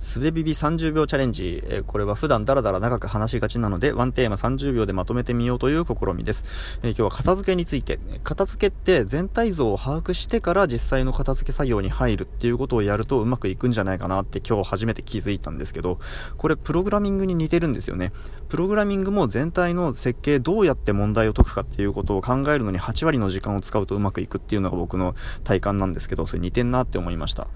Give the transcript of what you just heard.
すべビビ30秒チャレンジ。えこれは普段ダラダラ長く話しがちなので、ワンテーマ30秒でまとめてみようという試みです。え今日は片付けについて。片付けって全体像を把握してから実際の片付け作業に入るっていうことをやるとうまくいくんじゃないかなって今日初めて気づいたんですけど、これプログラミングに似てるんですよね。プログラミングも全体の設計どうやって問題を解くかっていうことを考えるのに8割の時間を使うとうまくいくっていうのが僕の体感なんですけど、それ似てんなって思いました。